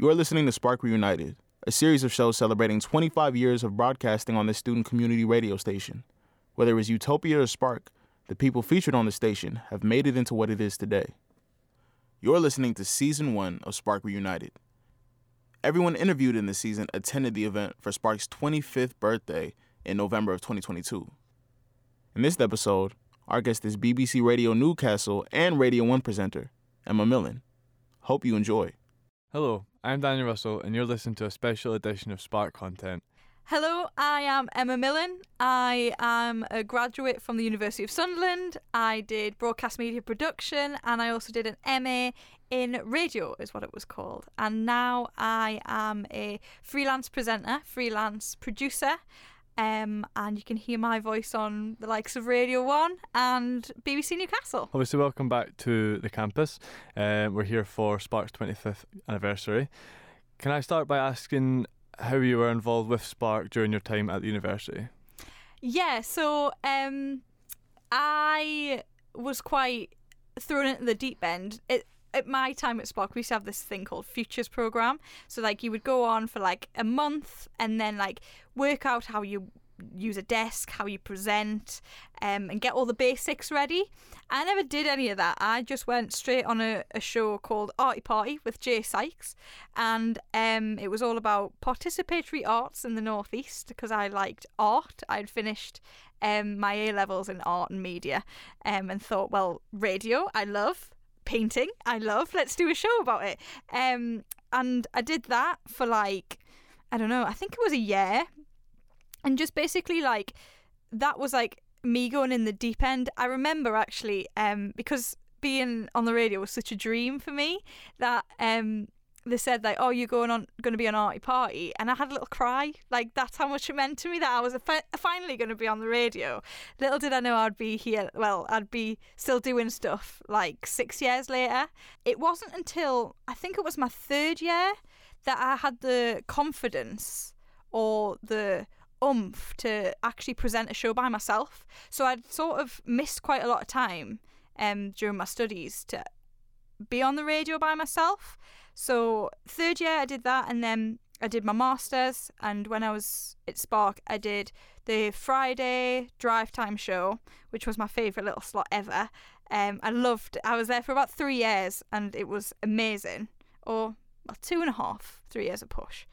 You are listening to Spark Reunited, a series of shows celebrating 25 years of broadcasting on this student community radio station. Whether it was Utopia or Spark, the people featured on the station have made it into what it is today. You're listening to Season 1 of Spark Reunited. Everyone interviewed in this season attended the event for Spark's 25th birthday in November of 2022. In this episode, our guest is BBC Radio Newcastle and Radio 1 presenter, Emma Millen. Hope you enjoy. Hello, I'm Daniel Russell, and you're listening to a special edition of Spark Content. Hello, I am Emma Millen. I am a graduate from the University of Sunderland. I did broadcast media production and I also did an MA in radio, is what it was called. And now I am a freelance presenter, freelance producer. Um, and you can hear my voice on the likes of Radio 1 and BBC Newcastle. Obviously, welcome back to the campus. Uh, we're here for Spark's 25th anniversary. Can I start by asking how you were involved with Spark during your time at the university? Yeah, so um, I was quite thrown into the deep end. It, at my time at Spark, we used to have this thing called Futures Program. So, like, you would go on for like a month and then, like, work out how you use a desk, how you present, um, and get all the basics ready. I never did any of that. I just went straight on a, a show called Arty Party with Jay Sykes, and um, it was all about participatory arts in the Northeast because I liked art. I'd finished um, my A levels in art and media, um, and thought, well, radio, I love. Painting, I love. Let's do a show about it. Um, and I did that for like, I don't know, I think it was a year and just basically like that was like me going in the deep end. I remember actually um because being on the radio was such a dream for me that um they said like oh you're going on going to be on arty party and i had a little cry like that's how much it meant to me that i was fi- finally going to be on the radio little did i know i'd be here well i'd be still doing stuff like six years later it wasn't until i think it was my third year that i had the confidence or the umph to actually present a show by myself. So I'd sort of missed quite a lot of time um, during my studies to be on the radio by myself. So third year I did that, and then I did my masters. And when I was at Spark, I did the Friday drive time show, which was my favourite little slot ever. Um, I loved. I was there for about three years, and it was amazing. Or well, two and a half, three years of push.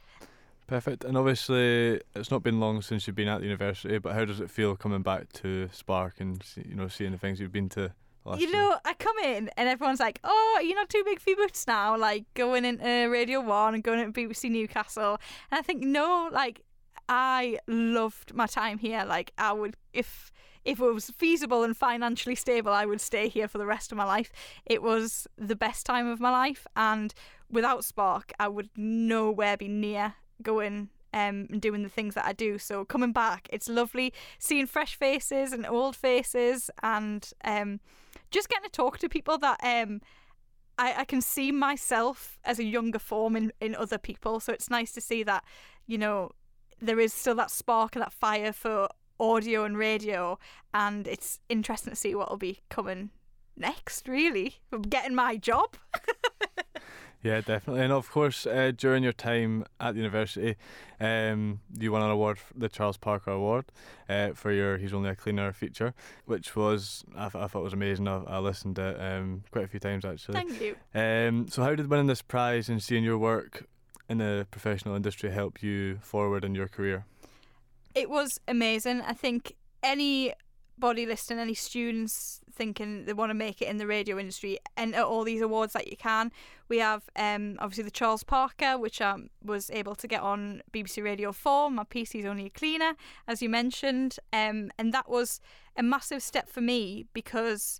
Perfect. And obviously, it's not been long since you've been at the university, but how does it feel coming back to Spark and you know seeing the things you've been to? You know? I come in and everyone's like, "Oh, you're not too big for your boots now." Like going into Radio One and going into BBC Newcastle, and I think no, like I loved my time here. Like I would, if if it was feasible and financially stable, I would stay here for the rest of my life. It was the best time of my life, and without Spark, I would nowhere be near going um, and doing the things that I do. So coming back, it's lovely seeing fresh faces and old faces, and um, just getting to talk to people that um, I, I can see myself as a younger form in, in other people. So it's nice to see that you know there is still that spark and that fire for audio and radio, and it's interesting to see what will be coming next. Really, getting my job. Yeah, definitely. And of course, uh, during your time at the university, um, you won an award, the Charles Parker Award, uh, for your "He's Only a Cleaner" feature, which was I, th- I thought was amazing. I, I listened to it um, quite a few times actually. Thank you. Um, so, how did winning this prize and seeing your work in the professional industry help you forward in your career? It was amazing. I think any body listening, any students thinking they want to make it in the radio industry, enter all these awards that you can. We have um, obviously the Charles Parker, which I um, was able to get on BBC Radio 4. My PC's only a cleaner, as you mentioned. Um, and that was a massive step for me because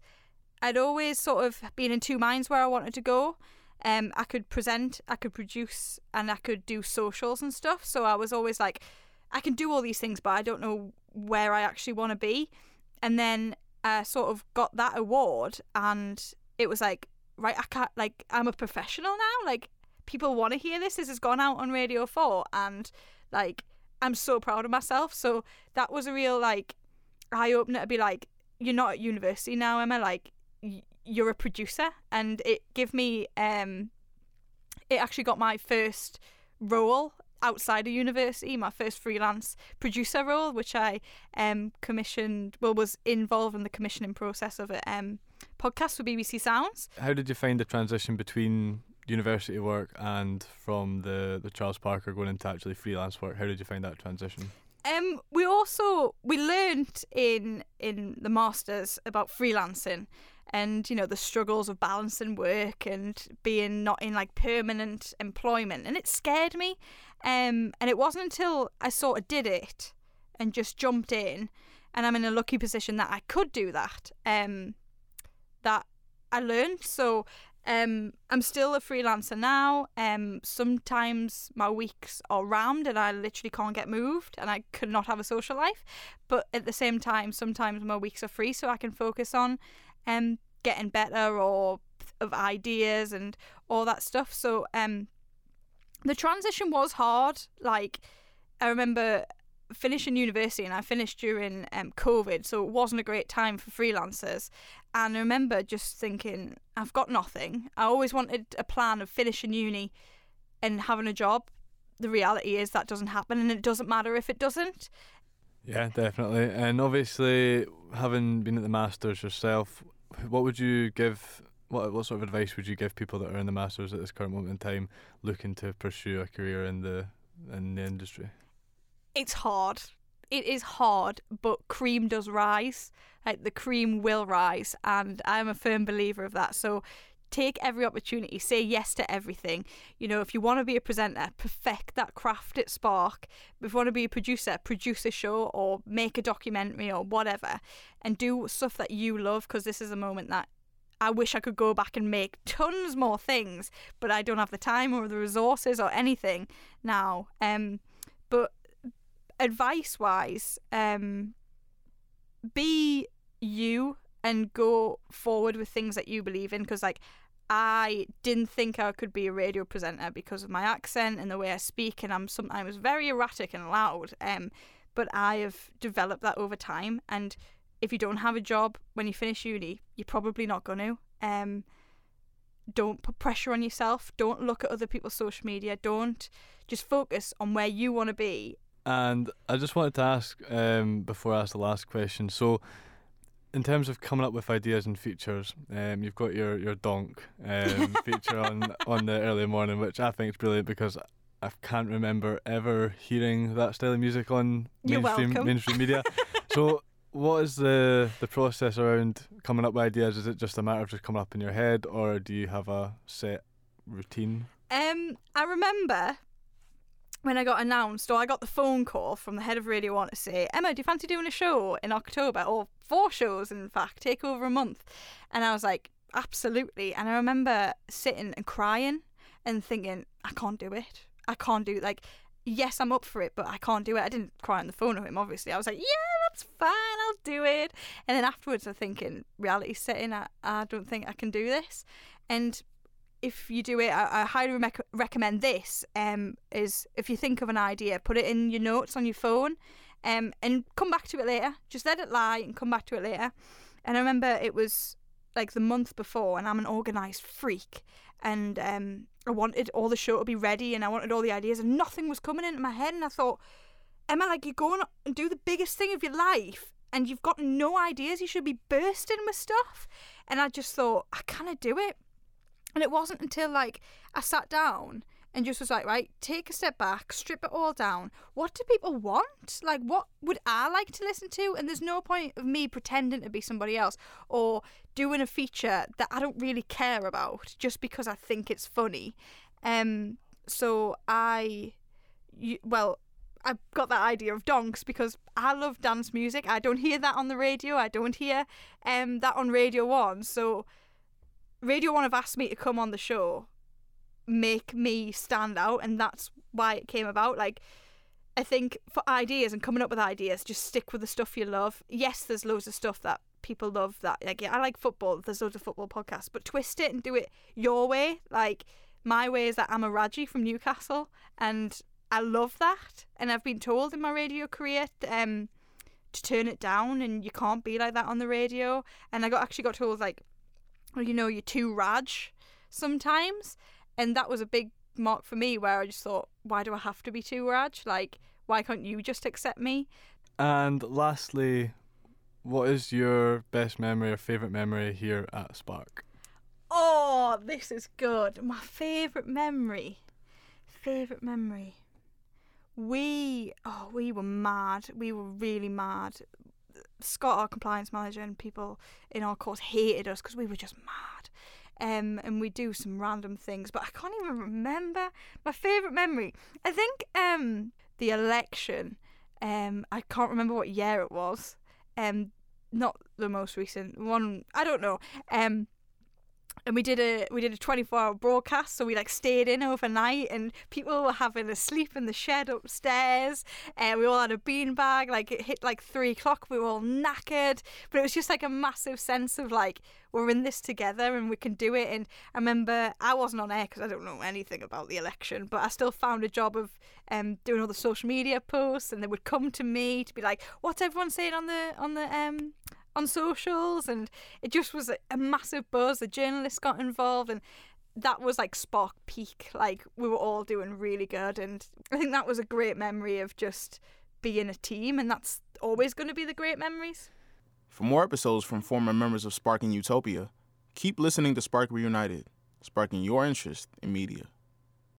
I'd always sort of been in two minds where I wanted to go. Um, I could present, I could produce, and I could do socials and stuff. So I was always like, I can do all these things, but I don't know where I actually want to be and then uh, sort of got that award, and it was like, right, I can't like I'm a professional now. Like people want to hear this. This has gone out on Radio Four, and like I'm so proud of myself. So that was a real like eye opener to be like, you're not at university now, Emma. Like you're a producer, and it gave me um it actually got my first role outside of university, my first freelance producer role, which I um, commissioned, well, was involved in the commissioning process of a um, podcast for BBC Sounds. How did you find the transition between university work and from the, the Charles Parker going into actually freelance work? How did you find that transition? Um, we also we learned in in the masters about freelancing and you know the struggles of balancing work and being not in like permanent employment and it scared me um and it wasn't until I sort of did it and just jumped in and I'm in a lucky position that I could do that um that I learned so um, I'm still a freelancer now. Um, sometimes my weeks are rammed and I literally can't get moved and I could not have a social life. But at the same time, sometimes my weeks are free so I can focus on um, getting better or of ideas and all that stuff. So um, the transition was hard. Like, I remember finishing university and I finished during um, COVID, so it wasn't a great time for freelancers. And I remember just thinking, I've got nothing. I always wanted a plan of finishing uni and having a job. The reality is that doesn't happen, and it doesn't matter if it doesn't. Yeah, definitely. And obviously, having been at the Masters yourself, what would you give? What what sort of advice would you give people that are in the Masters at this current moment in time, looking to pursue a career in the in the industry? it's hard. It is hard, but cream does rise. Like the cream will rise, and I'm a firm believer of that. So take every opportunity, say yes to everything. You know, if you want to be a presenter, perfect that craft at Spark. If you want to be a producer, produce a show or make a documentary or whatever, and do stuff that you love because this is a moment that I wish I could go back and make tons more things, but I don't have the time or the resources or anything now. Um, but advice wise, um, be you and go forward with things that you believe in. Because like I didn't think I could be a radio presenter because of my accent and the way I speak, and I'm sometimes very erratic and loud. Um, but I have developed that over time. And if you don't have a job when you finish uni, you're probably not going to. Um, don't put pressure on yourself. Don't look at other people's social media. Don't just focus on where you want to be and I just wanted to ask um, before I ask the last question. So, in terms of coming up with ideas and features, um, you've got your your donk um, feature on on the early morning, which I think is brilliant because I can't remember ever hearing that style of music on mainstream mainstream media. so, what is the the process around coming up with ideas? Is it just a matter of just coming up in your head, or do you have a set routine? Um, I remember when I got announced, or I got the phone call from the head of Radio One to say, Emma, do you fancy doing a show in October? Or four shows, in fact, take over a month. And I was like, absolutely. And I remember sitting and crying and thinking, I can't do it. I can't do it. Like, yes, I'm up for it, but I can't do it. I didn't cry on the phone with him, obviously. I was like, yeah, that's fine, I'll do it. And then afterwards, I'm thinking, reality setting, I, I don't think I can do this. And if you do it, I, I highly rec- recommend this. Um, is if you think of an idea, put it in your notes on your phone, um, and come back to it later. Just let it lie and come back to it later. And I remember it was like the month before, and I'm an organised freak, and um, I wanted all the show to be ready, and I wanted all the ideas, and nothing was coming into my head, and I thought, Emma, like you're going and do the biggest thing of your life, and you've got no ideas. You should be bursting with stuff. And I just thought, I cannot do it. And it wasn't until like I sat down and just was like, right, take a step back, strip it all down. What do people want? Like, what would I like to listen to? And there's no point of me pretending to be somebody else or doing a feature that I don't really care about just because I think it's funny. Um, so I, well, I got that idea of donks because I love dance music. I don't hear that on the radio. I don't hear um that on Radio One. So Radio One have asked me to come on the show, make me stand out, and that's why it came about. Like, I think for ideas and coming up with ideas, just stick with the stuff you love. Yes, there's loads of stuff that people love. That like, yeah, I like football. There's loads of football podcasts, but twist it and do it your way. Like my way is that I'm a Raji from Newcastle, and I love that. And I've been told in my radio career. Um, to turn it down and you can't be like that on the radio and I got actually got told like well, you know, you're too Raj sometimes. And that was a big mark for me where I just thought, why do I have to be too Raj? Like, why can't you just accept me? And lastly, what is your best memory or favourite memory here at Spark? Oh, this is good. My favourite memory. Favourite memory. We, oh, we were mad. We were really mad. Scott, our compliance manager, and people in our course hated us because we were just mad. Um, and we do some random things, but I can't even remember my favourite memory. I think um, the election. Um, I can't remember what year it was. Um, not the most recent one. I don't know. Um, and we did a we did a 24 hour broadcast so we like stayed in overnight and people were having a sleep in the shed upstairs. And we all had a beanbag like it hit like three o'clock we were all knackered. But it was just like a massive sense of like we're in this together and we can do it. And i remember i wasn't on air because i don't know anything about the election but i still found a job of um, doing all the social media posts and they would come to me to be like what's everyone saying on the on the um on socials and it just was a, a massive buzz. The journalists got involved and that was like spark peak. Like we were all doing really good and i think that was a great memory of just being a team and that's always going to be the great memories. For more episodes from former members of Spark and Utopia, keep listening to Spark Reunited, sparking your interest in media.